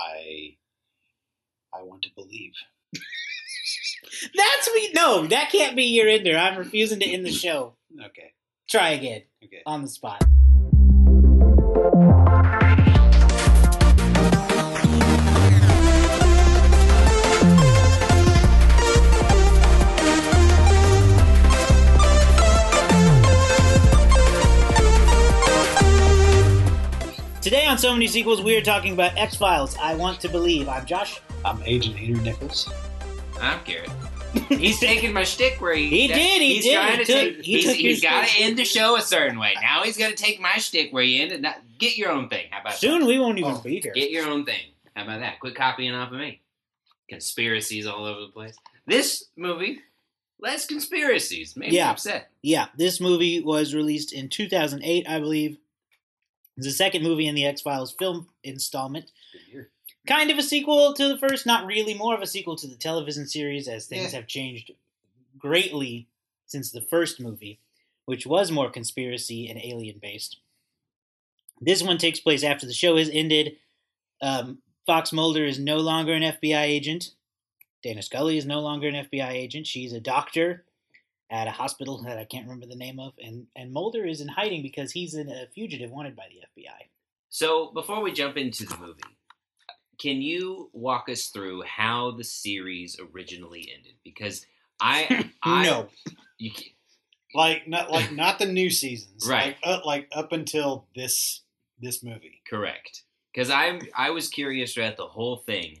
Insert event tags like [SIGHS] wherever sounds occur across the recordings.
I I want to believe. [LAUGHS] That's me. No, that can't be your ender. I'm refusing to end the [CLEARS THROAT] show. Okay. Try again Okay. on the spot. Today on So Many Sequels, we are talking about X Files. I want to believe. I'm Josh. I'm Agent Hater Nichols. I'm Garrett. [LAUGHS] He's taking my shtick where he He did, He he's did. Trying he to took, take, he he's, took. He's got to shtick. end the show a certain way. Now he's going to take my shtick where you end it. Not, get your own thing. How about that? Soon we won't even Oh, be here. Get your own thing. How about that? Quit copying off of me. Conspiracies all over the place. This movie, less conspiracies. Made Yeah. me upset. Yeah, this movie was released in 2008, I believe. It's the second movie in the X Files film installment. Kind of a sequel to the first, not really, more of a sequel to the television series as things Yeah. have changed greatly since the first movie, which was more conspiracy and alien based. This one takes place after the show has ended. Um, Fox Mulder is no longer an FBI agent. Dana Scully is no longer an FBI agent. She's a doctor at a hospital that I can't remember the name of, and and Mulder is in hiding because he's in a fugitive wanted by the FBI. So before we jump into the movie, can you walk us through how the series originally ended? Because I, [LAUGHS] I no, you, ca- Like not like not the new seasons. Right. Like, uh, like up until this this movie. Correct. Because I'm I was curious throughout the whole thing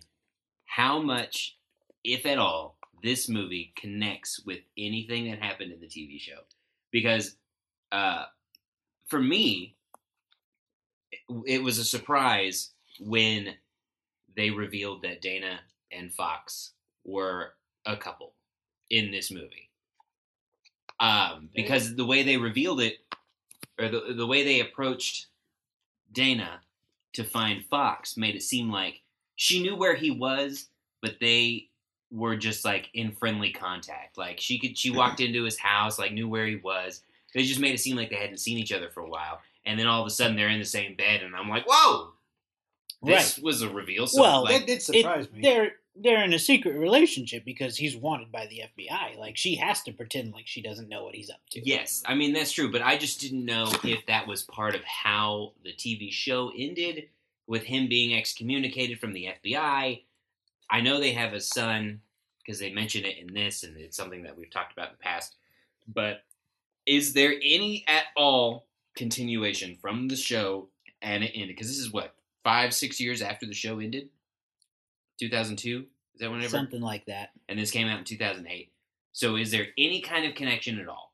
how much, if at all, this movie connects with anything that happened in the TV show. Because uh, for me, it, it was a surprise when they revealed that Dana and Fox were a couple in this movie. Um, because the way they revealed it, or the the way they approached Dana to find Fox made it seem like she knew where he was, but they were just like in friendly contact. Like she could, she walked into his house, like knew where he was. They just made it seem like they hadn't seen each other for a while, and then all of a sudden they're in the same bed, and I'm like, whoa, this was a reveal. So, Well, like, that did surprise me. they're they're in a secret relationship because he's wanted by the FBI. Like she has to pretend like she doesn't know what he's up to. Yes, I mean that's true, but I just didn't know if that was part of how the TV show ended with him being excommunicated from the FBI. I know they have a son because they mention it in this, and it's something that we've talked about in the past. But is there any at all continuation from the show and it ended? Because this is what five, six years after the show ended, two thousand two. Is that whenever? something like that. and this came out in 2008. So is there any kind of connection at all?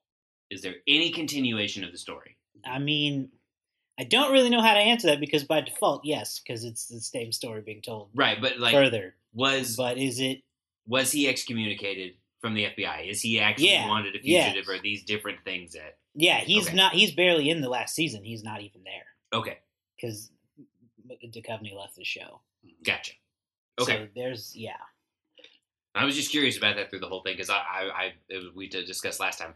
Is there any continuation of the story? I mean, I don't really know how to answer that because by default, yes, because it's the same story being told Right, but like further. was But is it? was he excommunicated from the FBI? Is he actually Yeah, wanted a yeah. fugitive or these different things that Yeah, he's Okay. not. He's barely in the last season. He's not even there Okay, because Duchovny left the show. gotcha. Okay. So there's yeah. I was just curious about that through the whole thing because I, I, I we discussed last time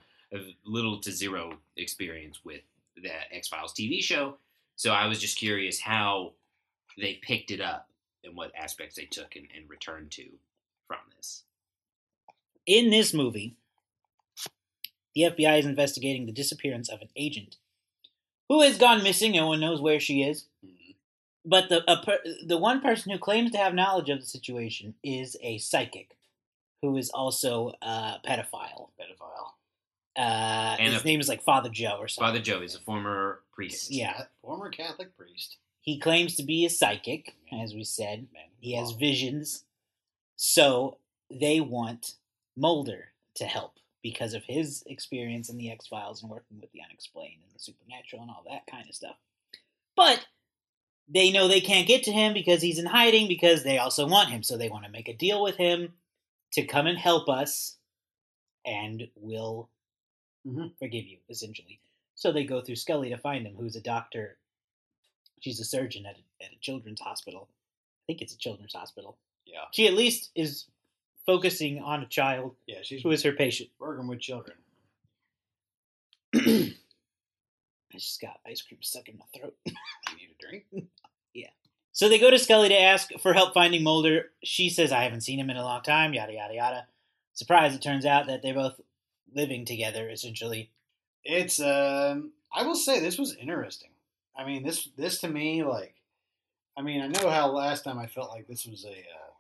little to zero experience with the X Files TV show, so I was just curious how they picked it up and what aspects they took and, and returned to from this. In this movie, the FBI is investigating the disappearance of an agent who has gone missing. No one knows where she is. Mm-hmm. But the a per, the one person who claims to have knowledge of the situation is a psychic, who is also a pedophile. Pedophile. Uh, And his a- name is like Father Joe or something. Father Joe is a former priest. Yeah, Former Catholic priest. he claims to be a psychic, as we said. Man, He has visions. So they want Mulder to help because of his experience in the X Files and working with the unexplained and the supernatural and all that kind of stuff. But they know they can't get to him because he's in hiding because they also want him. So they want to make a deal with him to come and help us and we'll Mhm. forgive you, essentially. So they go through Scully to find him, who's a doctor. She's a surgeon at a, at a children's hospital. I think it's a children's hospital. Yeah. She at least is focusing on a child Yeah, she's who is her patient. working with children. [CLEARS THROAT] I just got ice cream stuck in my throat. [LAUGHS] You need a drink? Yeah. So they go to Scully to ask for help finding Mulder. She says, I haven't seen him in a long time, yada, yada, yada. Surprise, it turns out that they're both living together, essentially. It's um I will say this was interesting. I mean this this to me like I mean I know how last time I felt like this was a uh,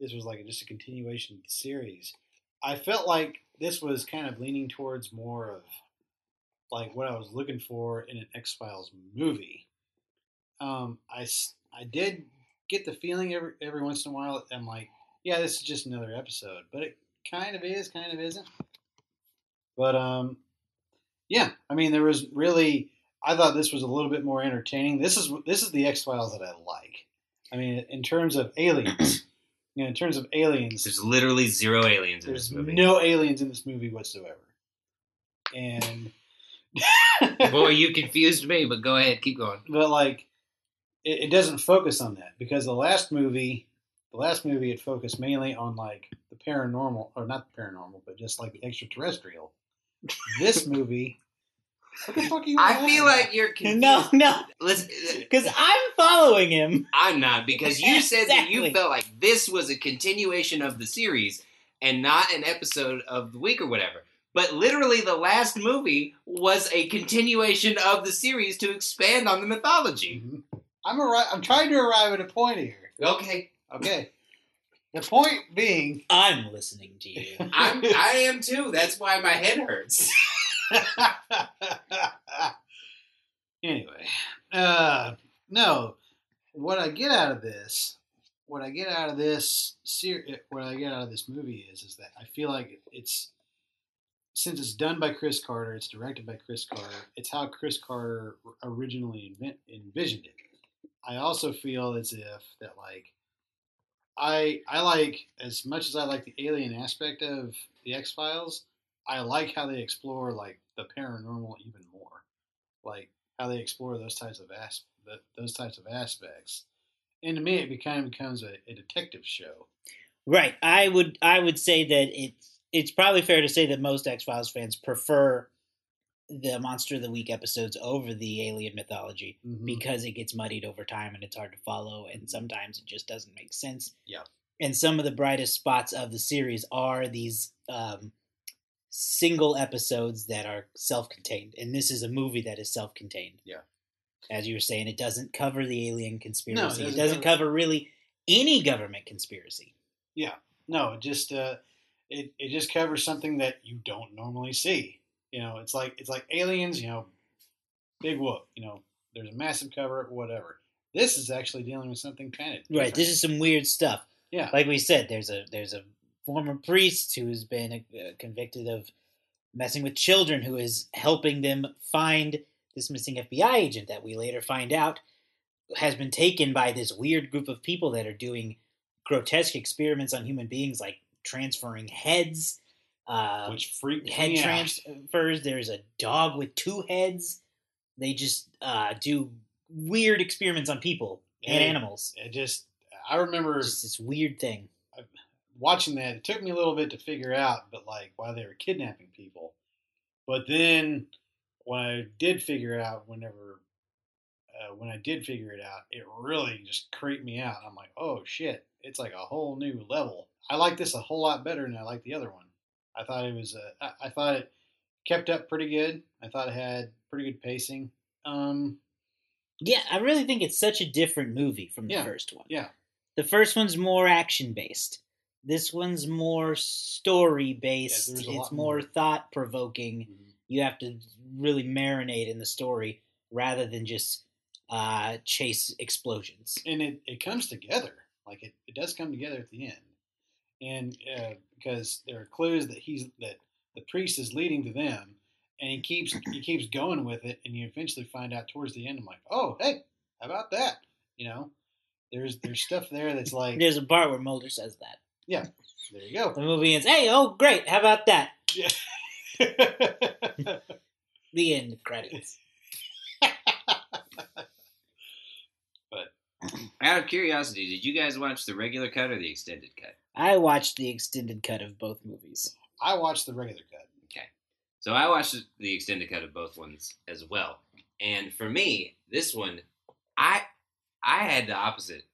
this was like just a continuation of the series. I felt like this was kind of leaning towards more of like what I was looking for in an X Files movie. Um, I I did get the feeling every every once in a while I'm like, yeah, this is just another episode, but it kind of is, kind of isn't. But um, yeah, I mean, there was really. I thought this was a little bit more entertaining. This is this is the X Files that I like. I mean, in terms of aliens, [CLEARS THROAT] you know, in terms of aliens, There's literally zero aliens in there's this movie. no aliens in this movie whatsoever. And [LAUGHS] Boy, you confused me, but go ahead, keep going. but like it, it doesn't focus on that because the last movie the last movie it focused mainly on like the paranormal or not the paranormal but just like the extraterrestrial this movie what the fuck are you I feel at? like you're confused. No, no, Let's, because I'm following him. I'm not because you said that you felt like this was a continuation of the series and not an episode of the week or whatever. But literally, the last movie was a continuation of the series to expand on the mythology. Mhm. I'm arri- I'm trying to arrive at a point here Okay, okay the point being I'm listening to you. I'm I am too. That's why my head hurts. [LAUGHS] anyway, uh, no. What I get out of this, what I get out of this, ser- what I get out of this movie is, is that I feel like it's since it's done by Chris Carter, it's directed by Chris Carter. It's how Chris Carter originally invent, envisioned it. I also feel as if that like I I like as much as I like the alien aspect of the X Files. I like how they explore like the paranormal even more, like how they explore those types of as- those types of aspects. And to me, it kind of becomes a, a detective show. Right. I would I would say that it's it's probably fair to say that most X Files fans prefer the Monster of the Week episodes over the alien mythology Mhm. because it gets muddied over time and it's hard to follow and sometimes it just doesn't make sense. Yeah. And some of the brightest spots of the series are these um, single episodes that are self-contained, and this is a movie that is self-contained. Yeah. As you were saying, it doesn't cover the alien conspiracy. No, it doesn't doesn't, cover- cover really any government conspiracy. Yeah. No, it just uh, it it just covers something that you don't normally see. You know, it's like it's like aliens. You know, big whoop. You know, there's a massive cover, whatever. This is actually dealing with something kind of Right. This is some weird stuff. yeah. Like we said, there's a there's a former priest who's been uh, convicted of messing with children, who is helping them find this missing FBI agent that we later find out has been taken by this weird group of people that are doing grotesque experiments on human beings, like transferring heads, uh, which freaked head me out. transfers. There's a dog with two heads. They just uh, do weird experiments on people and Yeah. animals. It just I remember Just this weird thing. watching that. It took me a little bit to figure out, but like why they were kidnapping people. But then when I did figure out, whenever uh, when I did figure it out, it really just creeped me out. I'm like, oh shit, it's like a whole new level. I like this a whole lot better than I like the other one. I thought it was, uh, I, I thought it kept up pretty good. I thought it had pretty good pacing. Um, Yeah, I really think it's such a different movie from the Yeah, first one. yeah. The first one's more action based. This one's more story based. a it's more more. thought provoking. You have to really marinate in the story rather than just uh, chase explosions. and it, it comes together like it, it does come together at the end and uh, because there are clues that he's that the priest is leading to them and he keeps he keeps going with it and you eventually find out towards the end i'm like oh hey how about that you know there's there's stuff there that's like There's a part where Mulder says that. Yeah, there you go The movie ends, hey, oh, great, how about that? yeah. [LAUGHS] The end credits. [LAUGHS] But out of curiosity, did you guys watch the regular cut or the extended cut? I watched the extended cut of both movies. i watched the regular cut Okay. So I watched the extended cut of both ones as well. And for me, this one, I I had the opposite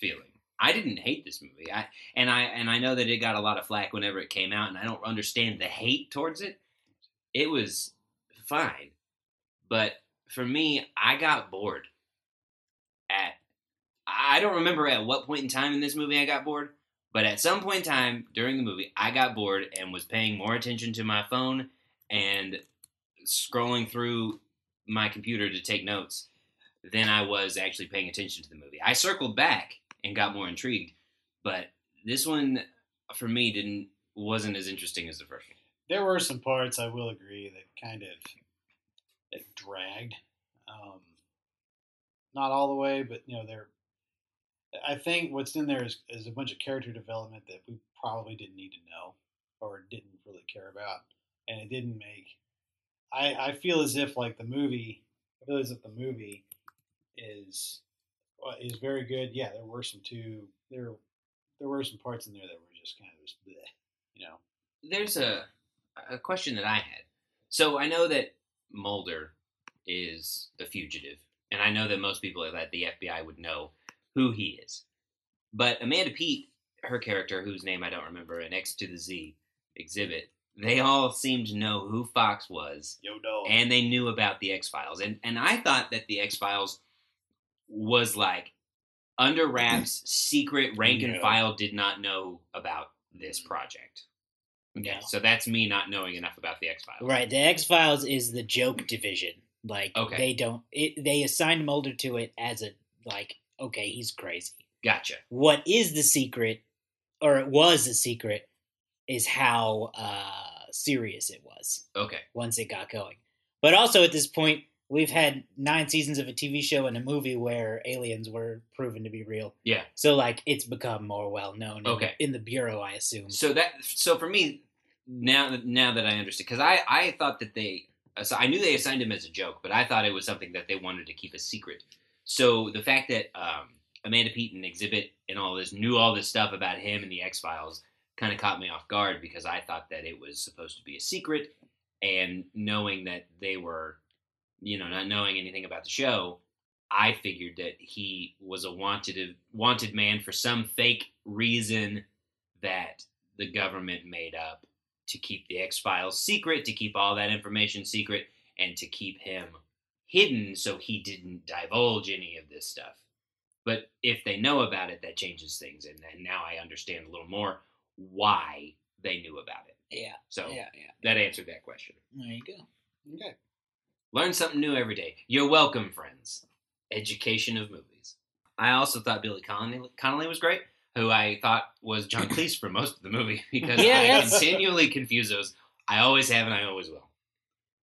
feeling. I didn't hate this movie. I and I and I know that it got a lot of flack whenever it came out, and I don't understand the hate towards it. It was fine, but for me, I got bored. At I don't remember at what point in time in this movie I got bored, but at some point in time during the movie, I got bored and was paying more attention to my phone and scrolling through my computer to take notes than I was actually paying attention to the movie. I circled back and got more intrigued, but this one for me didn't wasn't as interesting as the first one. There were some parts I will agree that kind of that dragged. Um, not all the way, but you know, there. I think what's in there is, is a bunch of character development that we probably didn't need to know or didn't really care about, and it didn't make. I I feel as if like the movie. I feel as if the movie is uh, is very good. Yeah, there were some two. There there were some parts in there that were just kind of just bleh, you know. There's a a question that I had. So I know that Mulder is a fugitive, and I know that most people at the FBI would know who he is. But Amanda Peet, her character, whose name I don't remember, an X to the Z Xzibit, they all seemed to know who Fox was, Yo, dog. and they knew about the X Files. And and I thought that the X Files was like under wraps, secret. Rank and No. file did not know about this mm. project. Okay, No. so that's me not knowing enough about the X Files. Right. The X Files is the joke division. Like Okay. they don't. It, they assigned Mulder to it as a like. Okay, he's crazy. Gotcha. What is the secret, or it was the secret, is how uh, serious it was Okay. once it got going. But also at this point, we've had nine seasons of a TV show and a movie where aliens were proven to be real. Yeah. So like it's become more well known. in- Okay. In, the bureau, I assume. So that so for me now that now that I understand because I I thought that they so I knew they assigned him as a joke, but I thought it was something that they wanted to keep a secret. So the fact that um, Amanda and Xzibit and all this knew all this stuff about him and the X Files kind of caught me off guard because I thought that it was supposed to be a secret, and knowing that they were, you know, not knowing anything about the show, I figured that he was a wanted wanted man for some fake reason that the government made up to keep the X Files secret, to keep all that information secret, and to keep him hidden so he didn't divulge any of this stuff. But if they know about it, that changes things, and, and now I understand a little more why they knew about it. yeah. So Yeah. Yeah. that answered that question. There you go. Okay. Learn something new every day. You're welcome, friends. Education of movies. I also thought Billy Connolly, Connolly was great, who I thought was John Cleese for most of the movie [LAUGHS] because Yeah, I continually confuse those. I always have and I always will.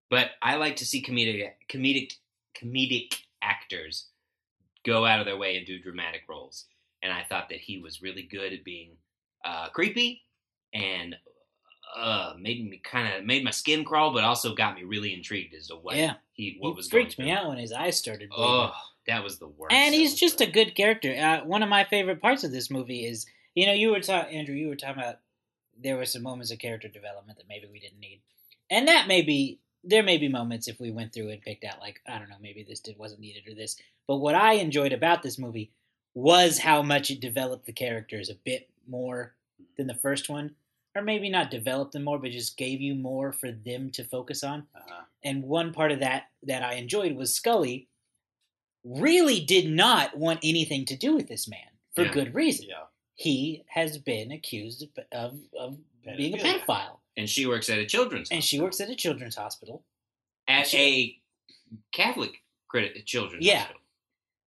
But I like to see comedic comedic comedic actors go out of their way and do dramatic roles. And I thought that he was really good at being uh, creepy and uh, made me kind of made my skin crawl, but also got me really intrigued as to what Yeah. he what He was freaked me out when his eyes started bleeding. Oh, that was the worst. and he's just the- a good character. Uh, one of my favorite parts of this movie is, you know, you were talking, Andrew, you were talking about there were some moments of character development that maybe we didn't need, and that may be there may be moments if we went through and picked out like I don't know, maybe this did wasn't needed or this. But what I enjoyed about this movie was how much it developed the characters a bit more than the first one, or maybe not developed them more, but just gave you more for them to focus on Uh-huh. and one part of that that I enjoyed was Scully really did not want anything to do with this man for Yeah. good reason. Yeah. He has been accused of, of, of being a pedophile, and she works at a children's and she works at a children's hospital. at she- a Catholic credit children's Yeah. hospital.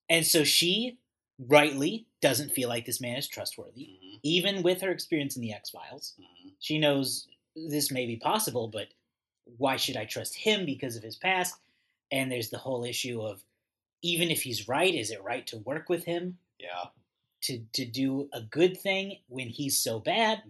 And so she rightly doesn't feel like this man is trustworthy, Mhm. even with her experience in the X Files. Mhm. She knows this may be possible, but why should I trust him because of his past? And there's the whole issue of even if he's right, is it right to work with him? Yeah. to to do a good thing when he's so bad.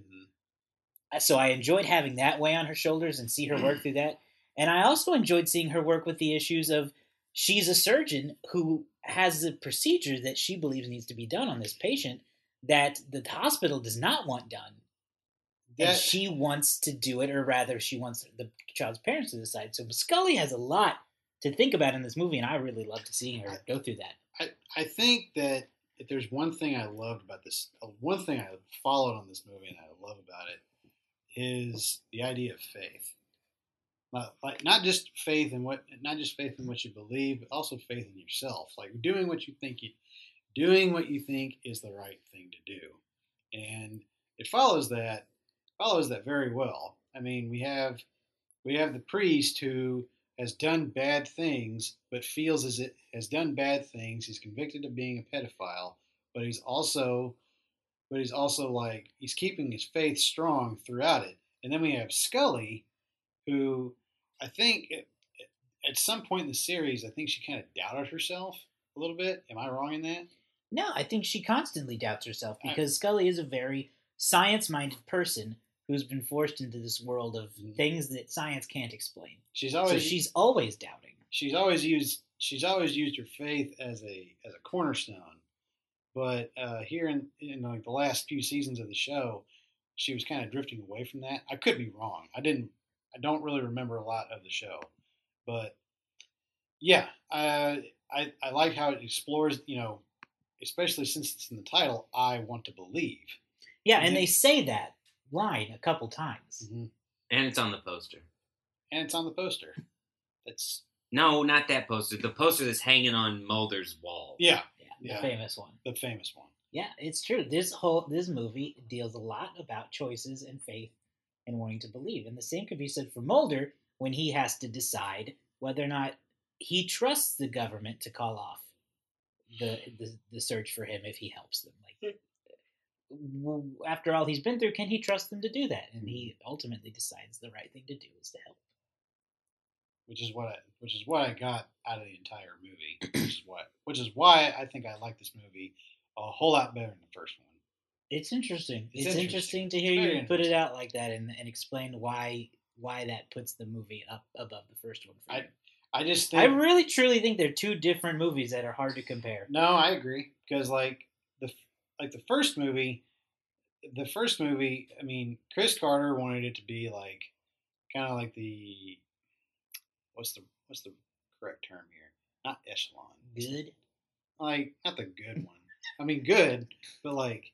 So I enjoyed having that weigh on her shoulders and see her work through that. And I also enjoyed seeing her work with the issues of she's a surgeon who has a procedure that she believes needs to be done on this patient that the hospital does not want done. And That- she wants to do it, or rather, she wants the child's parents to decide. So Scully has a lot to think about in this movie, and I really loved seeing her go through that. I I think that if there's one thing I loved about this, uh, one thing I followed on this movie and I love about it is the idea of faith. Like not just faith in what, not just faith in what you believe, but also faith in yourself. Like doing what you think you, doing what you think is the right thing to do, and it follows that follows that very well. I mean, we have we have the priest who has done bad things, but feels as it has done bad things. He's convicted of being a pedophile, but he's also, but he's also like he's keeping his faith strong throughout it. And then we have Scully, who I think at, at some point in the series, I think she kind of doubted herself a little bit. Am I wrong in that? No, I think she constantly doubts herself I- because Scully is a very science-minded person who's been forced into this world of Mhm. things that science can't explain. She's So always she's always doubting. she's always used she's always used her faith as a as a cornerstone. But uh, here in in like the last few seasons of the show, she was kind of drifting away from that. I could be wrong. I didn't. I don't really remember a lot of the show, but yeah, uh, I I like how it explores. You know, especially since it's in the title. I want to believe. Yeah, Mhm. and they say that line a couple times. Mhm. And it's on the poster. And it's on the poster. That's No, not that poster. The poster that's hanging on Mulder's wall. yeah, Yeah, the Yeah. famous one. the famous one. Yeah, it's true. This whole this movie deals a lot about choices and faith and wanting to believe. And the same could be said for Mulder when he has to decide whether or not he trusts the government to call off the the, the search for him if he helps them. Like hmm. after all he's been through, can he trust them to do that? And he hmm. ultimately decides the right thing to do is to help. Which is what I, which is what I got out of the entire movie. Which is what which is why I think I like this movie a whole lot better than the first one. It's interesting. It's It's, interesting. interesting. to hear you put it out like that and, and explain why why that puts the movie up above the first one. For I. I just I really truly think they're two different movies that are hard to compare. no, I agree because like the like the first movie, the first movie. I mean, Chris Carter wanted it to be like kind of like the what's the what's the correct term here? Not echelon. Good. like not the good one. I mean, good, but like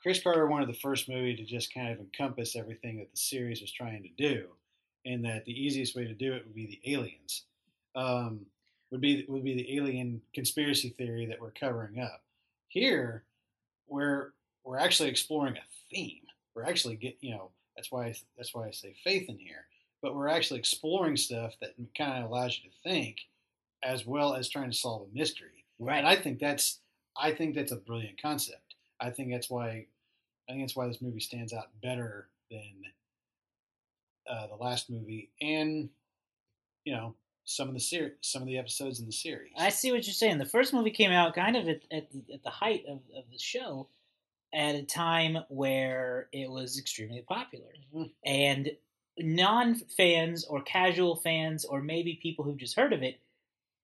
Chris Carter wanted the first movie to just kind of encompass everything that the series was trying to do, and that the easiest way to do it would be the aliens, um, would be would be the alien conspiracy theory that we're covering up. Here, we're we're actually exploring a theme. We're actually get you know that's why I, that's why I say faith in here. But we're actually exploring stuff that kind of allows you to think, as well as trying to solve a mystery. Right. And I think that's I think that's a brilliant concept. I think that's why I think that's why this movie stands out better than uh, the last movie, and you know some of the ser- some of the episodes in the series. I see what you're saying. The first movie came out kind of at, at, the, at the height of, of the show at a time where it was extremely popular. Mhm. And non fans or casual fans or maybe people who've just heard of it,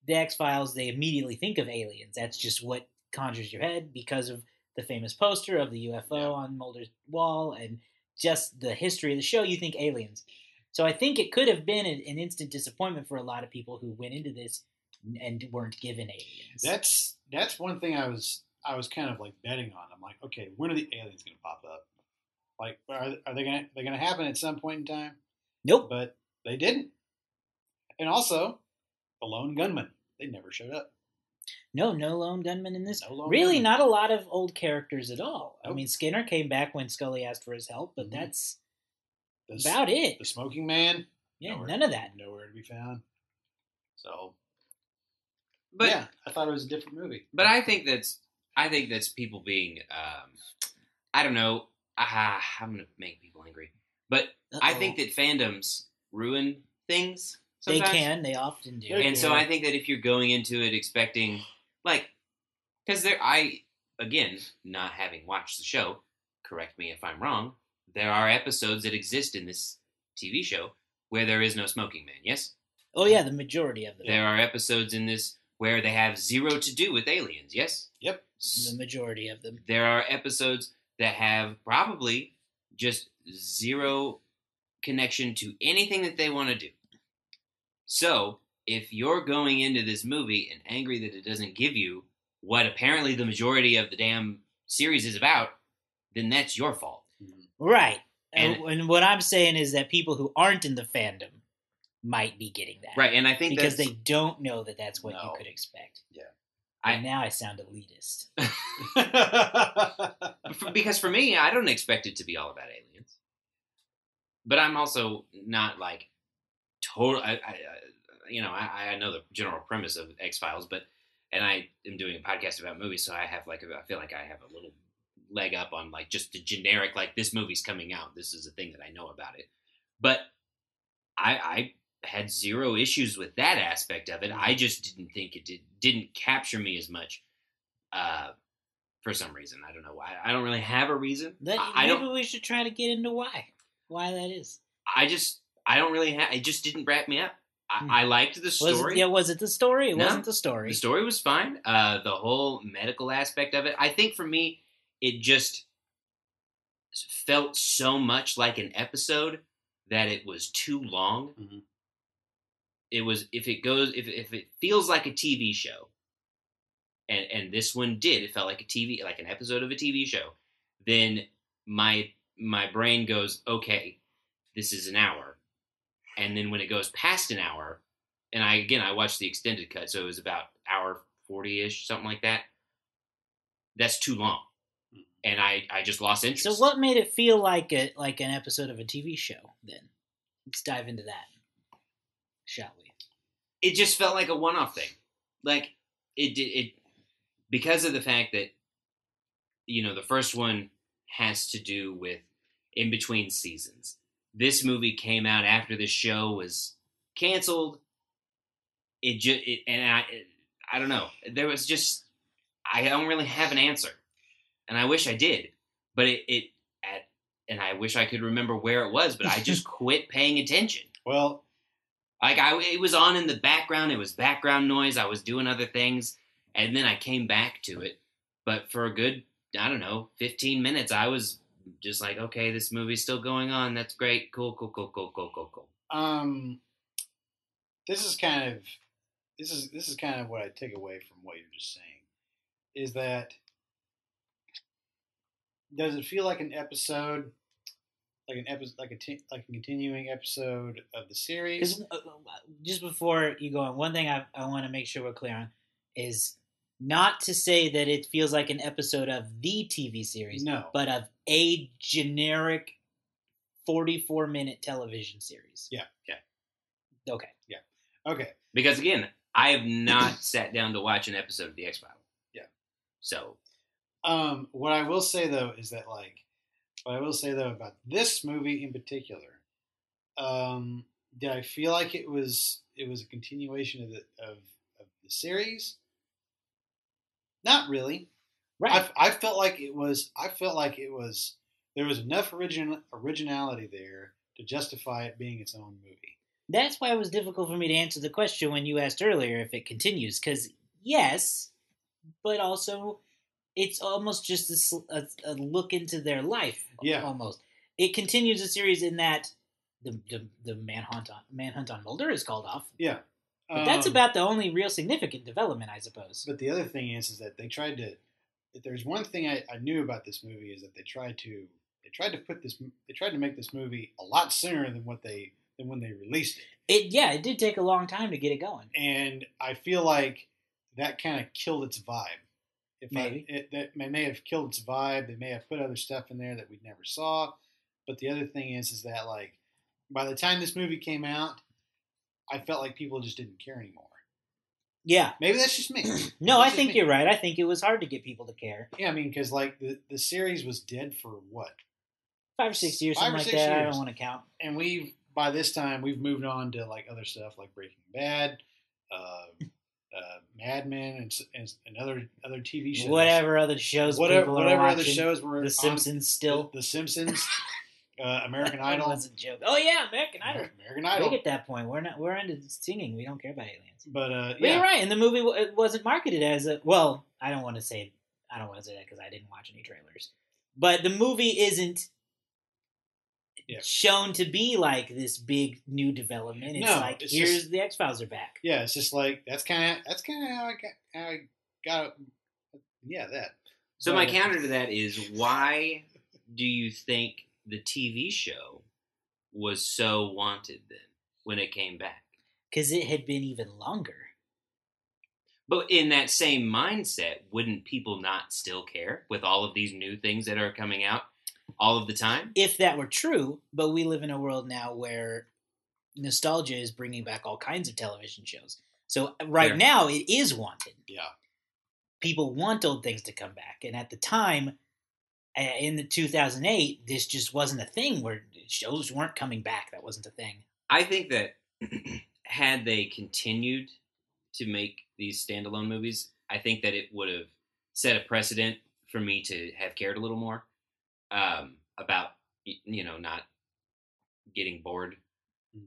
the X Files, they immediately think of aliens. That's just what conjures your head because of the famous poster of the UFO Yeah. on Mulder's wall and just the history of the show. You think aliens. So I think it could have been an, an instant disappointment for a lot of people who went into this and weren't given aliens. That's that's one thing I was I was kind of like betting on. I'm like, okay, when are the aliens going to pop up? Like, are, are they going to they going to happen at some point in time? nope. But they didn't. And also, the lone gunman. They never showed up. No, no lone gunman in this. No lone really, gunman. not a lot of old characters at all. I mean, Skinner came back when Scully asked for his help, but Mhm. that's The, about it. the smoking man. Yeah, nowhere- none of that. Nowhere to be found. So, But yeah, I thought it was a different movie. but I think that's I think that's people being um, I don't know. Ah, I'm gonna make people angry. But I think that fandoms ruin things. they can. They often do. They and so. I think that if you're going into it expecting, like, because there, I again, not having watched the show, correct me if I'm wrong. There are episodes that exist in this TV show where there is no smoking man. Yes, oh yeah, the majority of them. there are episodes in this where they have zero to do with aliens. Yes, Yep. The majority of them. there are episodes that have probably just zero connection to anything that they want to do. So if you're going into this movie and angry that it doesn't give you what apparently the majority of the damn series is about, then that's your fault. Right. And- And, and what I'm saying is that people who aren't in the fandom might be getting that. Right, and I think Because that's, they don't know that that's what you could expect. Yeah. I- And now I sound elitist. [LAUGHS] because for me, I don't expect it to be all about aliens. But I'm also not like total. I, I, I you know, I, I know the general premise of X Files, but and I am doing a podcast about movies, so I have like I feel like I have a little leg up on like just the generic like this movie's coming out. This is a thing that I know about it. But I, I had zero issues with that aspect of it. I just didn't think it did didn't capture me as much. Uh, for some reason, I don't know why. I don't really have a reason. That, I, I maybe don't. we should try to get into why. Why that is. I just. I don't really have. It just didn't wrap me up. I, Hmm. I liked the Was story. it, yeah, was it the story? It No. wasn't the story. The story was fine. Uh, the whole medical aspect of it. I think for me, it just felt so much like an episode that it was too long. Mhm. It was if it goes if if it feels like a TV show, and and this one did. It felt like a TV like an episode of a TV show. Then my my brain goes okay, this is an hour, and then when it goes past an hour, and I again I watched the extended cut, so it was about hour forty ish, something like that. That's too long, mm-hmm. and I I just lost interest. So what made it feel like a like an episode of a TV show? Then let's dive into that, shall we? It just felt like a one off thing, like it did it because of the fact that you know the first one has to do with in between seasons. This movie came out after the show was canceled. It just it, and I it, I don't know. There was just I don't really have an answer, and I wish I did, but it it at and I wish I could remember where it was, but I just [LAUGHS] quit paying attention. well, Like I, it was on in the background. It was background noise. I was doing other things, and then I came back to it. But for a good, I don't know, fifteen minutes, I was just like, okay, this movie's still going on. That's great. Cool, cool, cool, cool, cool, cool, cool. um, this is kind of this is this is kind of what I take away from what you're just saying is that does it feel like an episode like an episode like a t- like a continuing episode of the series 'Cause, uh, just before you go on, one thing I, I want to make sure we're clear on is not to say that it feels like an episode of the TV series, no but of a generic 44 minute television series. Yeah, yeah. Okay. Yeah, okay Because again, I have not [CLEARS THROAT] sat down to watch an episode of the X Files. Yeah. So Um, what I will say though is that like, what I will say though about this movie in particular, um, did I feel like it was it was a continuation of the of, of the series? Not really. Right. I, I felt like it was. I felt like it was. There was enough origin originality there to justify it being its own movie. That's why it was difficult for me to answer the question when you asked earlier if it continues. Because, yes, but also it's almost just a, a, a look into their life. Yeah. Almost. It continues the series in that the, the, the manhunt, on, manhunt on Mulder is called off. Yeah, But that's Um, about the only real significant development, I suppose. But the other thing is, is that they tried to. If there's one thing I, I knew about this movie is that they tried to they tried to put this they tried to make this movie a lot sooner than what they than when they released it, It yeah, it did take a long time to get it going. and I feel like that kind of killed its vibe. If Maybe. I, it, that may, may have killed its vibe. They may have put other stuff in there that we never saw. But the other thing is, is that like by the time this movie came out, I felt like people just didn't care anymore. Yeah. Maybe that's just me. [CLEARS THROAT] No, That's I think me. you're right. I think it was hard to get people to care. Yeah, I mean, because like the the series was dead for what, Five or six years, Five something or like six that. I don't want to count. and we've by this time we've moved on to like other stuff like Breaking Bad, uh, uh, Mad Men, and, and, and other other TV shows. Whatever other shows whatever, people are other shows were The on- Simpsons still. The, The Simpsons, [LAUGHS] uh, American Idol, was a joke. Oh yeah, American Idol. American Big Idol. at that point. We're not. We're into singing. We don't care about aliens. But uh, But you're right. And the movie it wasn't marketed as a. Well, I don't want to say. I don't want to say that because I didn't watch any trailers. But the movie isn't. Yeah. shown to be like this big new development. It's No, like it's here's just- the X Files are back. Yeah, it's just like that's kind of that's kind of how I got how I got. Yeah, that. So my counter to that is [LAUGHS] why do you think the TV show was so wanted then when it came back? because it had been even longer. But in that same mindset, wouldn't people not still care with all of these new things that are coming out all of the time? If that were true, but we live in a world now where nostalgia is bringing back all kinds of television shows. So right Fair. now, it is wanted. Yeah, People want old things to come back, and at the time, uh, in the 2008, this just wasn't a thing where shows weren't coming back. That wasn't a thing. I think that [CLEARS THROAT] had they continued to make these standalone movies, I think that it would have set a precedent for me to have cared a little more um, about, you know, not getting bored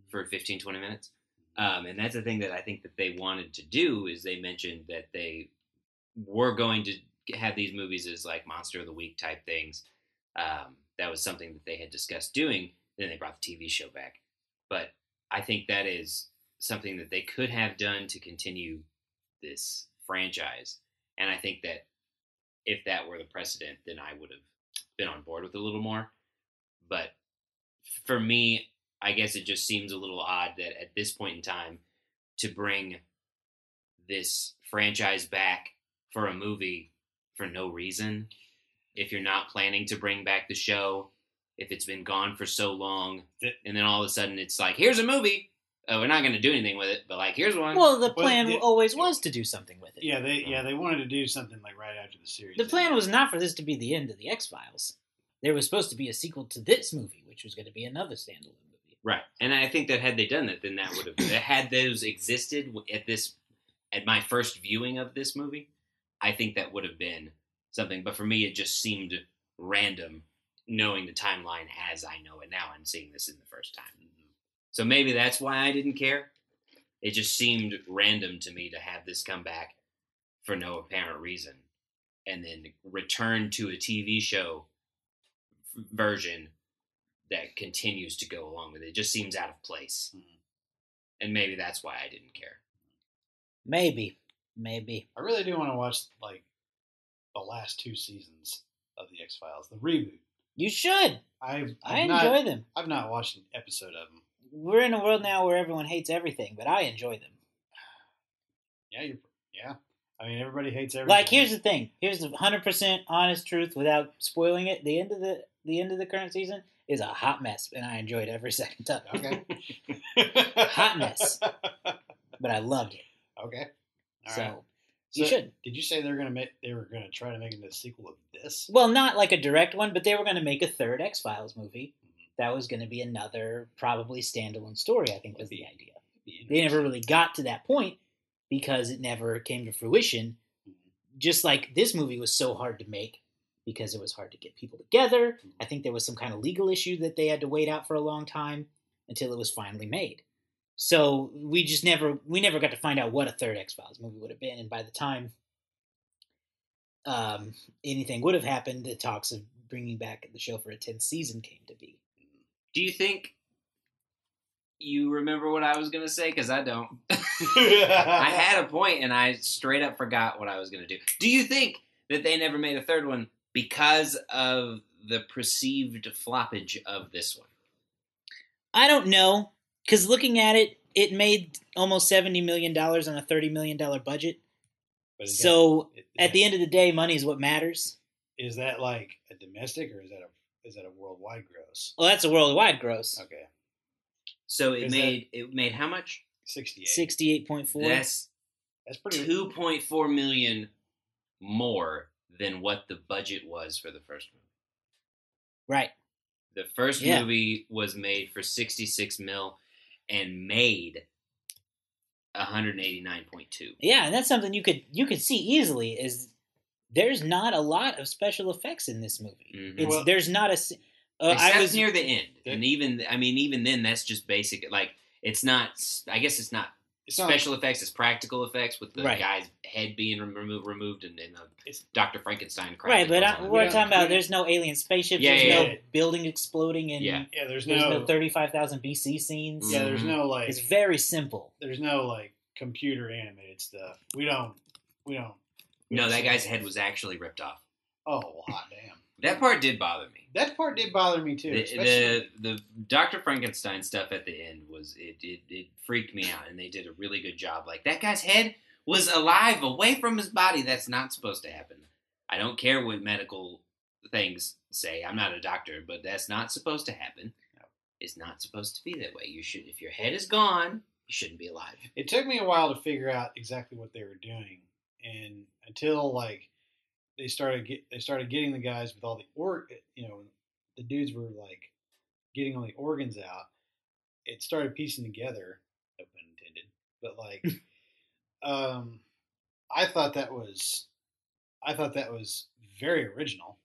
for 15, 20 minutes. Um, and that's the thing that I think that they wanted to do is they mentioned that they were going to have these movies as like monster of the week type things. Um, that was something that they had discussed doing. Then they brought the TV show back. But I think that is something that they could have done to continue this franchise. And I think that if that were the precedent, then I would have been on board with a little more. But for me, I guess it just seems a little odd that at this point in time to bring this franchise back for a movie for no reason. If you're not planning to bring back the show, if it's been gone for so long, and then all of a sudden it's like, here's a movie. Oh, we're not going to do anything with it, but like, here's one. Well, the Well, plan the- always was to do something with it. yeah, they yeah they wanted to do something like right after the series. The plan was not for this to be the end of the X Files. There was supposed to be a sequel to this movie, which was going to be another standalone movie. Right, and I think that had they done that, then that would have had those existed at this at my first viewing of this movie. I think that would have been something, but for me, it just seemed random, knowing the timeline as I know it now and seeing this in the first time. So maybe that's why I didn't care. It just seemed random to me to have this come back for no apparent reason, and then return to a TV show f- version that continues to go along with it. It just seems out of place. Mhm. And maybe that's why I didn't care. Maybe, maybe. I really do want to watch like the last two seasons of the X Files, the reboot. You should. I've, I I've not, enjoy them. I've not watched an episode of them. We're in a world now where everyone hates everything, but I enjoy them. Yeah, you're, yeah. I mean, everybody hates everything. Like, here's the thing. Here's the hundred percent honest truth without spoiling it. The end of the the end of the current season is a hot mess, and I enjoyed every [LAUGHS] second of it. okay. Hot mess. But I loved it. Okay. All so right. you So, should. Did you say they're gonna make? They were gonna try to make a sequel of this? Well, not like a direct one, but they were going to make a third X Files movie. That was going to be another probably standalone story. I think was the idea. They never really got to that point because it never came to fruition. Just like this movie was so hard to make because it was hard to get people together. I think there was some kind of legal issue that they had to wait out for a long time until it was finally made. So we just never we never got to find out what a third X Files movie would have been, and by the time um, anything would have happened, the talks of bringing back the show for a tenth season came to be. Do you think you remember what I was going to say? Because I don't. [LAUGHS] I I [LAUGHS] had a point and I straight up forgot what I was going to do. Do you think that they never made a third one because of the perceived floppage of this one? I don't know because looking at it, it made almost seventy million dollars on a thirty million dollar budget. So at the end of the day, money is what matters. is that like a domestic or is that a is that a worldwide gross? Well, that's a worldwide gross, Okay, So it Is made it made how much? sixty eight. sixty-eight point four. That's That's pretty. two point four million more than what the budget was for the first movie. Right. The first Yeah. movie was made for 66 mil and made 189.2. Yeah, and that's something you could you could see easily. Is there's not a lot of special effects in this movie. Mhm. It's Well- there's not a. s- Uh, Except I was near the end, Yeah. and even I mean, even then, that's just basic. Like it's not. I guess it's not it's not special effects It's practical effects with the Right. guy's head being remo- removed and, and uh, Dr. Frankenstein. Right, but I, we're Yeah, talking about we- there's no alien spaceships, Yeah, there's yeah, no yeah. building exploding, and Yeah. yeah. There's there's no, no 35,000 BC scenes. yeah. There's no like It's very simple. there's no like computer animated stuff. We don't we don't. No, that guy's head was actually ripped off. Oh well, hot damn. That part did bother me. That part did bother me too. The, especially- the the Dr. Frankenstein stuff at the end was it, it it freaked me out, and they did a really good job. Like that guy's head was alive, away from his body. That's not supposed to happen. I don't care what medical things say. I'm not a doctor, but that's not supposed to happen. It's not supposed to be that way. You should, if your head is gone, you shouldn't be alive. it took me a while to figure out exactly what they were doing, and until like they started get they started getting the guys with all the or you know the dudes were like getting all the organs out. It started piecing together, no pun intended, but like [LAUGHS] um, I thought that was I thought that was very original.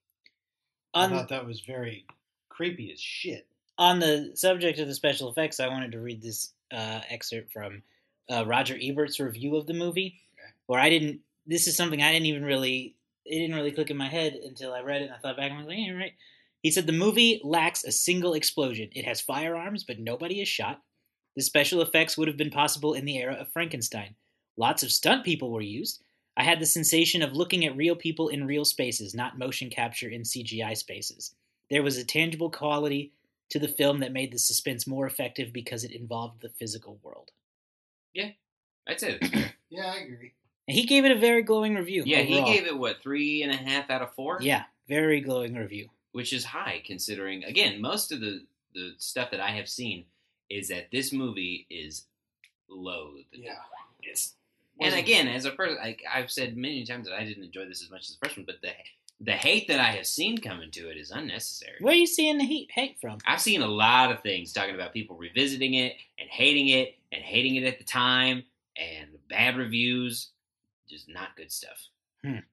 I thought that was very creepy as shit. on the subject of the special effects, I wanted to read this uh, excerpt from uh, Roger Ebert's review of the movie, Okay. where I didn't. This is something I didn't even really. It didn't really click in my head until I read it and I thought back and I was like, yeah, right. He said the movie lacks a single explosion. It has firearms, but nobody is shot. The special effects would have been possible in the era of Frankenstein. Lots of stunt people were used. I had the sensation of looking at real people in real spaces, not motion capture in CGI spaces. There was a tangible quality to the film that made the suspense more effective because it involved the physical world. Yeah, I'd say. [COUGHS] Yeah, I agree. And he gave it a very glowing review. yeah, he gave it what three and a half out of four. Yeah, very glowing review. which is high considering again most of the the stuff that I have seen is that this movie is loathed. Yeah, it's And again, as a person, I, I've said many times that I didn't enjoy this as much as the first one, but the the hate that I have seen coming to it is unnecessary. Where are you seeing the heat hate from? I've seen a lot of things talking about people revisiting it and hating it and hating it at the time and bad reviews, just not good stuff. it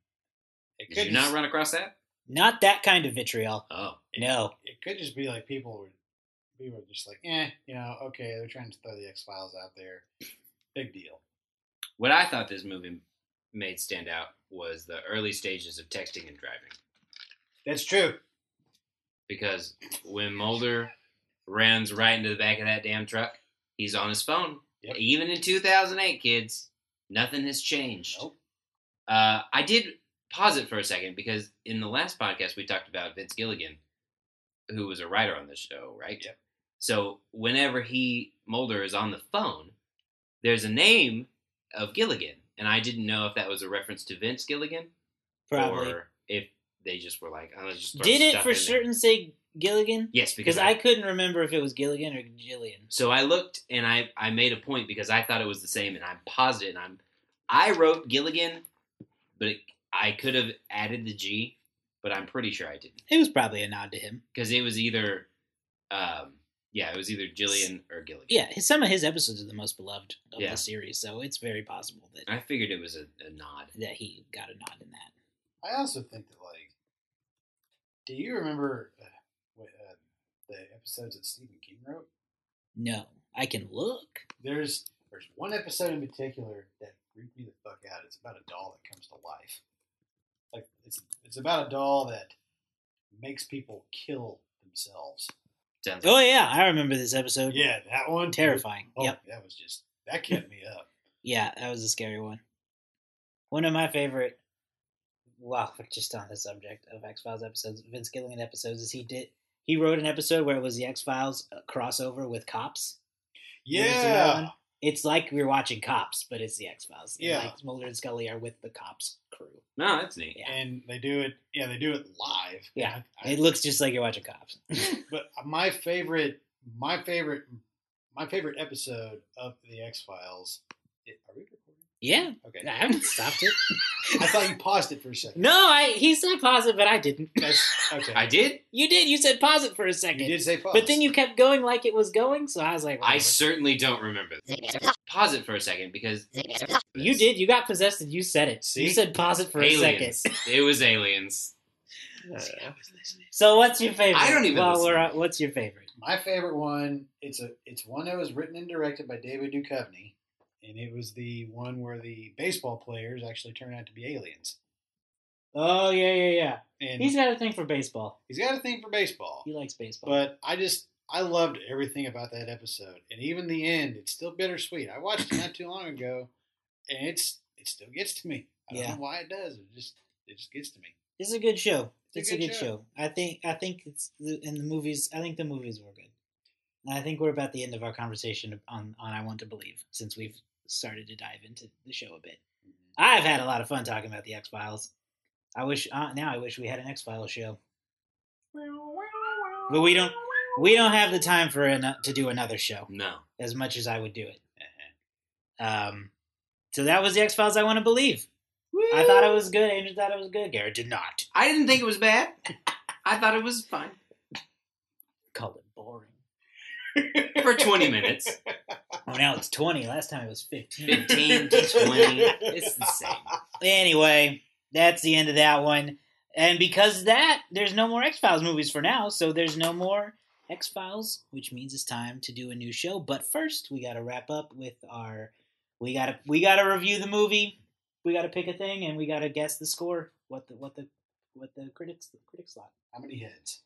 Did could you just, not run across that? Not that kind of vitriol. Oh, No. it could just be like people were people were just like, eh, you know, okay, they're trying to throw the X Files out there. Big deal. what I thought this movie made stand out was the early stages of texting and driving. That's true. because when Mulder runs right into the back of that damn truck, he's on his phone. Yep. Even in 2008, kids, nothing has changed. Nope. Uh, I did pause it for a second because in the last podcast we talked about Vince Gilligan, who was a writer on the show, right? Yep. So whenever he Mulder is on the phone, there's a name of Gilligan, and I didn't know if that was a reference to Vince Gilligan Probably. or if they just were like, oh, just Did it for certain say Gilligan? Yes, Because because I couldn't remember if it was Gilligan or Gillian. So I looked and I, I made a point because I thought it was the same and I paused it and I'm I wrote Gilligan, but it, I could have added the G, but I'm pretty sure I didn't It was probably a nod to him. because it was either, um, yeah, it was either Gillian or Gilligan. Yeah, his, some of his episodes are the most beloved of Yeah. the series, so it's very possible that I figured it was a, a nod. that he got a nod in that. I also think that like, do you remember uh, the episodes that Stephen King wrote? No, I can look. There's there's one episode in particular that freaked me the fuck out. It's about a doll that comes to life. Like it's it's about a doll that makes people kill themselves. Sounds Oh like, yeah, I remember this episode. Yeah, that one terrifying. Oh, Yep. that was just that kept me up. Yeah, that was a scary one. One of my favorite, well, we're [LAUGHS] just on the subject of X Files episodes, Vince Gilligan episodes, is he did he wrote an episode where it was the X Files uh, crossover with Cops. You ever seen that Yeah. It's like we're watching Cops, but it's the X Files. Yeah. like Mulder and Scully are with the Cops crew. no, that's neat. Yeah. and they do it. Yeah, they do it live. Yeah. I- I- It looks just like you're watching Cops. [LAUGHS] but my favorite, my favorite, my favorite episode of the X Files. Are we recording? Yeah, Okay. I haven't stopped it. [LAUGHS] I thought you paused it for a second. no, I he said pause it, but I didn't. That's [LAUGHS] okay. I did. You did. You said pause it for a second. You did say pause, But then you kept going like it was going, so I was like, I whatever. certainly don't remember. Pause it for a second because You did. You got possessed and you said it. See? You said pause it for a aliens. second. it was aliens. See, I was listening. So what's your favorite? I don't even Well, listen. we're at- what's your favorite? My favorite one. It's a. It's one that was written and directed by David Duchovny, and it was the one where the baseball players actually turned out to be aliens. Oh yeah, yeah, yeah. And He's got a thing for baseball. he's got a thing for baseball. He likes baseball. But I just I loved everything about that episode, and even the end. It's still bittersweet. I watched it not too long ago, and it's it still gets to me. I don't Yeah. know why it does. It just it just gets to me. It's a good show. It's It's, a a good good show. show. I think. I think it's the, in the movies. I think the movies were good. And I think we're about the end of our conversation on on I Want to Believe since we've started to dive into the show a bit. I've had a lot of fun talking about the X Files. I wish uh, now I wish we had an X Files show, but we don't. We don't have the time for an, to do another show No. as much as I would do it. Um, so that was the X Files I Want to Believe. I thought it was good. Andrew thought it was good. Garrett did not. I didn't think it was bad. I thought it was fine Called it boring. For 20 minutes. Oh, now it's 20. Last time it was 15. 15 to [LAUGHS] 20. It's the same. Anyway, that's the end of that one. And because of that, there's no more X Files movies for now. So there's no more X Files, which means it's time to do a new show. But first, we got to wrap up with our. We gotta we gotta review the movie. We gotta pick a thing, and we gotta guess the score. What the what the what the critics the critics thought. How many heads?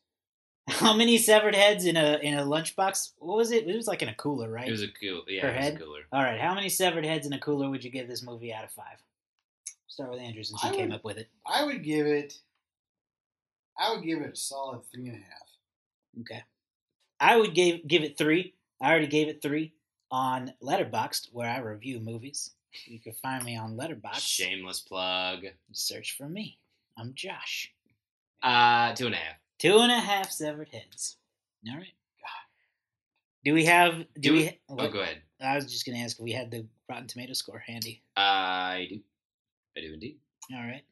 [LAUGHS] How many severed heads in a in a lunchbox? What was it? It was like in a cooler, right? It was a cool. Yeah, Per it was head? a cooler. All right, how many severed heads in a cooler would you give this movie out of five? Start with Andrew since he I came up with it. I would give it. I would give it a solid three and a half. Okay, I would give give it three. I already gave it three on Letterboxd, where I review movies. You can find me on Letterboxd. Shameless plug. Search for me. I'm Josh. Uh, two and a half. Two and a half severed heads. All right. Do we have? Do, Do we? we- Oh, what- go ahead. I was just going to ask if we had the Rotten Tomato score handy. I do. I do indeed. All right.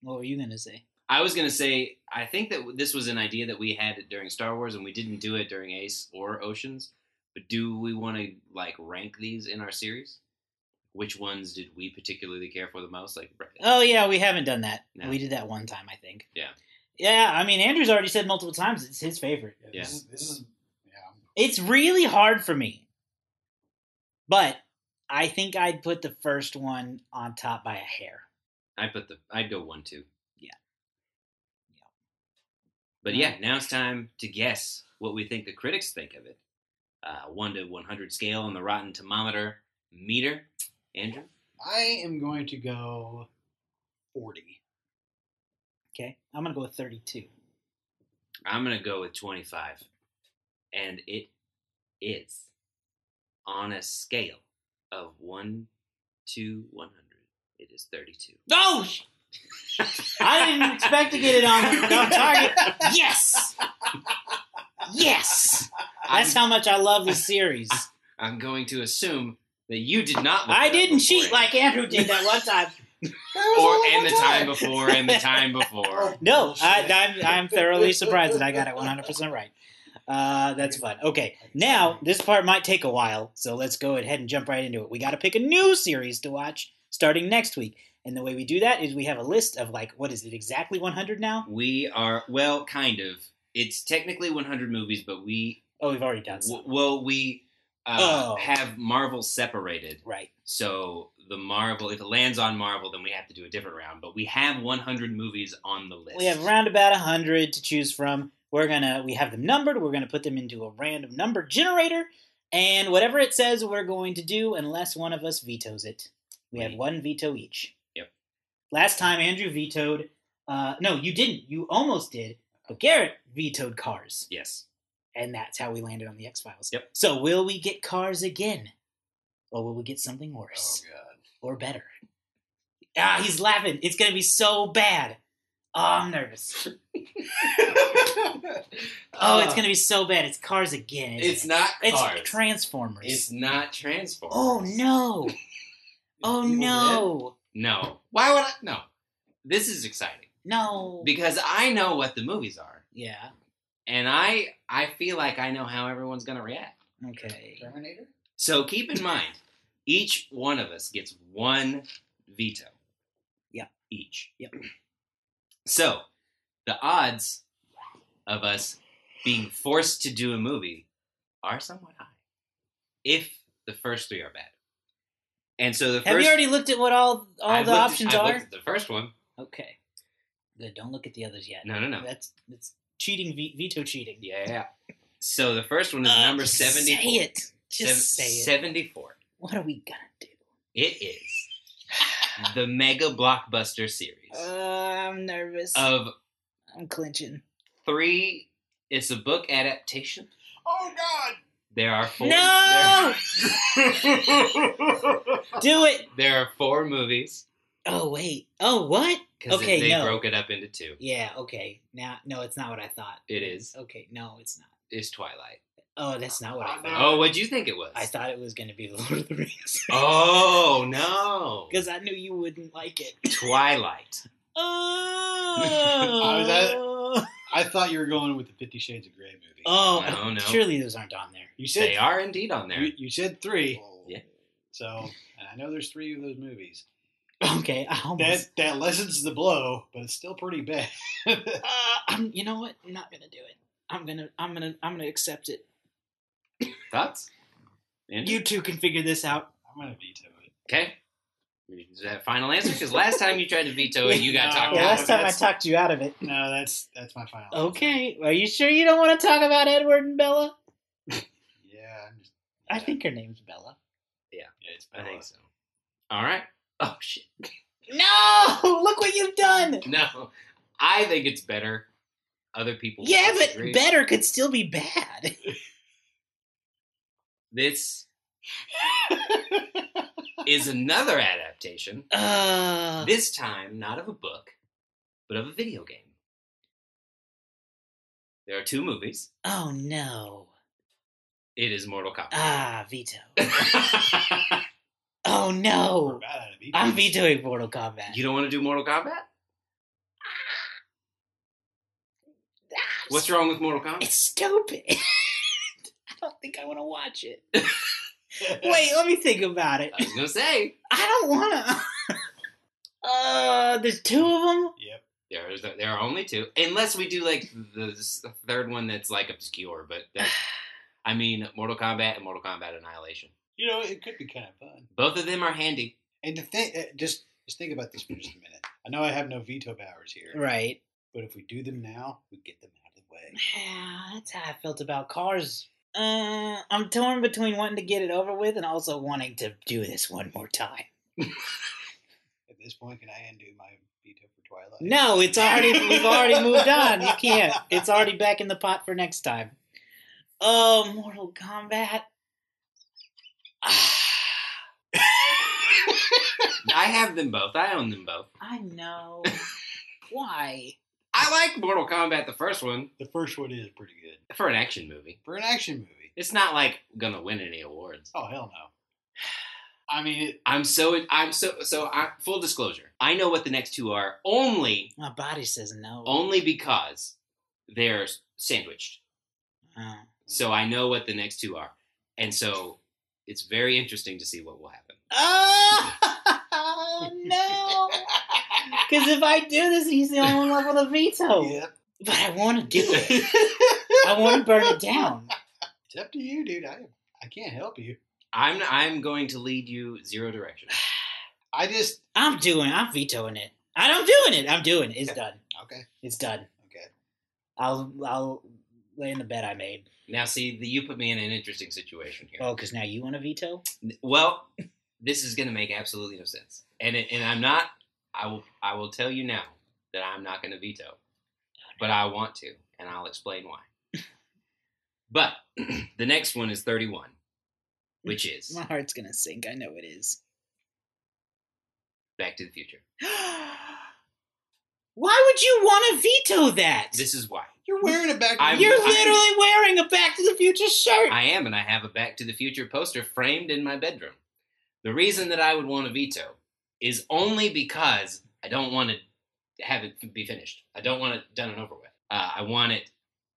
What were you going to say? I was gonna say, I think that this was an idea that we had during Star Wars, and we didn't do it during Ace or Oceans. But do we want to like rank these in our series? Which ones did we particularly care for the most? Like, Oh yeah, we haven't done that. No. We did that one time, I think. Yeah. Yeah, I mean, Andrew's already said multiple times it's his favorite. Yeah. This is, this is yeah. It's really hard for me, but I think I'd put the first one on top by a hair. I put the, I'd go one, two. Yeah. Yeah. But yeah, now it's time to guess what we think the critics think of it. Uh, one to one hundred scale on the Rotten Tomatometer meter. Andrew, I am going to go forty. Okay, I'm gonna go with 32. I'm gonna go with twenty five, and it is on a scale of one to one hundred. It is thirty two. Oh, I didn't expect to get it on, on target. Yes, yes. That's how much I love this series. I'm going to assume that you did not. I didn't cheat like Andrew did that one time. Or and the time before and the time [LAUGHS] before. No, I, I'm, I'm thoroughly surprised that I got it 100% right. Uh, that's fun. Okay, now this part might take a while, so let's go ahead and jump right into it. We got to pick a new series to watch starting next week. And the way we do that is we have a list of like, what is it, exactly 100 now? We are well, kind of. It's technically 100 movies, but we Oh, we've already done some. w- well we uh, Oh. have Marvel separated. Right. So the Marvel, if it lands on Marvel, then we have to do a different round. But we have 100 movies on the list. We have around about 100 to choose from. We're going to, we have them numbered. We're going to put them into a random number generator. And whatever it says, we're going to do unless one of us vetoes it. We have one veto each. Yep. Last time Andrew vetoed. Uh, no, you didn't. You almost did. But Garrett vetoed Cars. yes. And that's how we landed on the X Files. Yep. So will we get Cars again? Or will we get something Oh worse? god. Or better? Ah, he's laughing. It's going to be so bad. Oh, I'm nervous. [LAUGHS] Oh, it's going to be so bad. It's Cars again. It's it? not It's Cars. Transformers. It's not Transformers. oh, no. Oh, no. No. Why would I? No. This is exciting No. because I know what the movies are, Yeah. And I I feel like I know how everyone's gonna react. Okay. Terminator. So keep in mind, each one of us gets one veto. Yeah. Each. Yep. So the odds of us being forced to do a movie are somewhat high. If the first three are bad. And so the Have first you already looked at what all all I the looked at- options I are? looked at the first one. Okay. Good. Don't look at the others yet. No, no, no. That's that's cheating. ve- Veto cheating. Yeah, yeah. So the first one is Uh, number seventy. Say it. Just say it. Seventy four. What are we gonna do? It is the mega blockbuster series Uh, [SIGHS] I'm nervous. of I'm clinching. three. It's a book adaptation. Oh God! There are four. No! [LAUGHS] Do it. There, there are four movies Oh wait. Oh what? because Okay, they no. broke it up into two. Yeah. Okay. Now, no, it's not what I thought. It is. Okay. No, it's not. It's Twilight? Oh, that's not what I Oh, thought. Oh, what'd you think it was? I thought it was gonna be the [LAUGHS] Lord of the Rings. Oh no! Because I knew you wouldn't like it. Twilight. [LAUGHS] Oh. [LAUGHS] I thought you were going with the Fifty Shades of Grey movie. Oh, No, no. surely those aren't on there. you said They are indeed on there. You, you said three. Yeah. So, and I know there's three of those movies. Okay, I almost. That that lessens the blow, but it's still pretty bad. [LAUGHS] Uh, I'm, you know what? I'm not gonna do it. I'm gonna. I'm gonna. I'm gonna accept it. Thoughts? Andrew? You two can figure this out. I'm gonna veto it. okay? Is that final answer? Because last time you tried to veto it, you got No. talked Yeah, out. last time I talked you out of it. No, that's that's my final. Okay, are you sure you don't want to talk about Edward and Bella? [LAUGHS] Yeah, I'm just. I think her name's Bella. Yeah, yeah it's I Bella. think so. All right. Oh shit. No! [LAUGHS] Look what you've done. [LAUGHS] No, I think it's better. Other people. Yeah, but disagree. better could still be bad. [LAUGHS] This is another adaptation. Uh, This time, not of a book, but of a video game. There are two movies. oh no. It is Mortal Kombat. Ah, veto. Oh no. bad at it. I'm vetoing Mortal Kombat. you don't want to do Mortal Kombat? [SIGHS] What's wrong with Mortal Kombat? It's stupid. [LAUGHS] I don't think I want to watch it. [LAUGHS] Wait, let me think about it. I was gonna say I don't want to. [LAUGHS] uh, there's two of them. Yep. there is there are only two, unless we do like the s- third one that's like obscure. But that's, [SIGHS] I mean, Mortal Kombat and Mortal Kombat Annihilation. You know, it could be kind of fun. Both of them are handy. And to think, uh, just just think about this for just a minute. I know I have no veto powers here, Right. but if we do them now, we get them out of the way. Yeah, that's how I felt about cars. Uh, I'm torn between wanting to get it over with and also wanting to do this one more time. At this point, can I undo my veto for Twilight? No, it's already we've already moved on. You can't. It's already back in the pot for next time. Oh, Mortal Kombat. [SIGHS] I have them both. I own them both. I know. [LAUGHS] Why? I like Mortal Kombat, the first one, The first one is pretty good for an action movie. for an action movie. It's not like gonna win any awards. Oh hell no! I mean, it, I'm so I'm so so. I, full disclosure, I know what the next two are only My body says no. only because they're sandwiched. Oh. So I know what the next two are, and so it's very interesting to see what will happen. Oh, [LAUGHS] no! Because if I do this, he's the only one left with a veto. yep. But I want to do it. [LAUGHS] I want to burn it down. It's up to you, dude. I I can't help you. I'm I'm going to lead you zero direction. [SIGHS] I just I'm doing. I'm vetoing it. I'm doing it. I'm doing it. It's done. okay. It's done. Okay. I'll I'll lay in the bed I made. Now, see, the, you put me in an interesting situation here. Oh, because now you want to veto? Well, this is going to make absolutely no sense, and it, and I'm not. I will I will tell you now that I'm not going to veto, but I want to, and I'll explain why. [LAUGHS] but [CLEARS THROAT] the next one is 31, which is [LAUGHS] My heart's gonna sink. I know it is. Back to the Future. [GASPS] [LAUGHS] Why would you want to veto that? This is why You're wearing a back. I'm- You're I'm- literally wearing a Back to the Future shirt. I am, and I have a Back to the Future poster framed in my bedroom. The reason that I would want to veto is only because I don't want to have it be finished. I don't want it done and over with. Uh, I want it.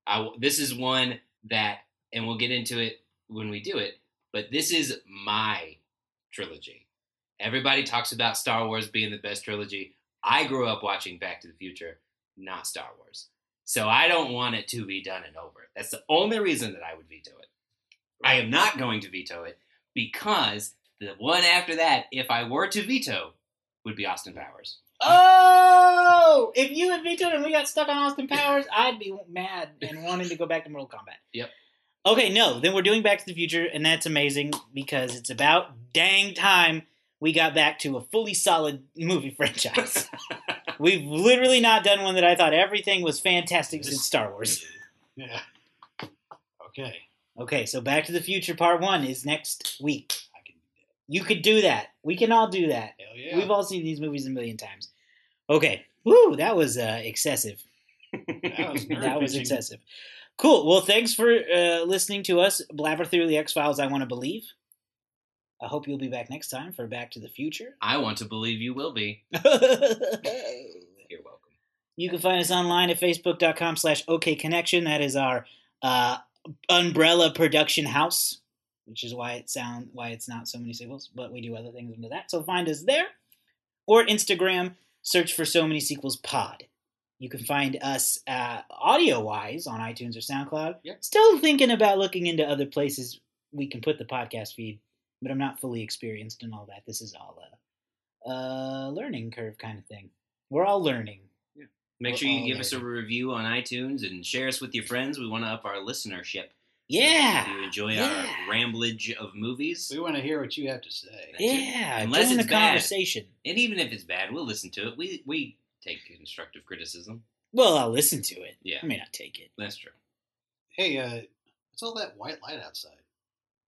I this is one that, and we'll get into it when we do it. But this is my trilogy. Everybody talks about Star Wars being the best trilogy. I grew up watching Back to the Future, not Star Wars. So I don't want it to be done and over. That's the only reason that I would veto it. I am not going to veto it because The one after that, if I were to veto, would be Austin Powers. Oh, if you had vetoed and we got stuck on Austin Powers, [LAUGHS] I'd be mad and wanting to go back to Mortal Kombat. Yep. Okay, no, then we're doing Back to the Future, and that's amazing because it's about dang time we got back to a fully solid movie [LAUGHS] franchise. [LAUGHS] We've literally not done one that I thought everything was fantastic since Star Wars. Yeah. Okay. Okay, so Back to the Future Part 1 is next week. I can. You could do that. We can all do that. Hell yeah. We've all seen these movies a million times. Okay. Woo, that was uh, excessive. That was [LAUGHS] that was excessive. Cool. Well, thanks for uh, listening to us blabber through the X Files. I want to believe. I hope you'll be back next time for Back to the Future. I want to believe you will be. [LAUGHS] you You're welcome. You can find us online at facebook.com slash okconnection. That is our uh, umbrella production house, which is why it sound why it's not so many sequels, but we do other things under that. So find us there. Or Instagram, search for so many sequels pod. You can find us uh, audio wise on iTunes or SoundCloud. Yep. Still thinking about looking into other places we can put the podcast feed, but I'm not fully experienced in all that. This is all a, a learning curve kind of thing. We're all learning. Yeah. Make We're sure you all give us a review on iTunes and share us with your friends. We want to up our listenership. Yeah. If you enjoy yeah. our ramblage of movies, We want to hear what you have to say. That's it. Yeah. Unless join it's the bad. conversation. and even if it's bad, we'll listen to it. We we take constructive criticism. Well, I'll listen to it. Yeah. I may not take it. That's true. Hey, uh, what's all that white light outside?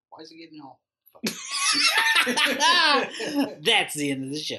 Why is it getting all? [LAUGHS] That's the end of the show.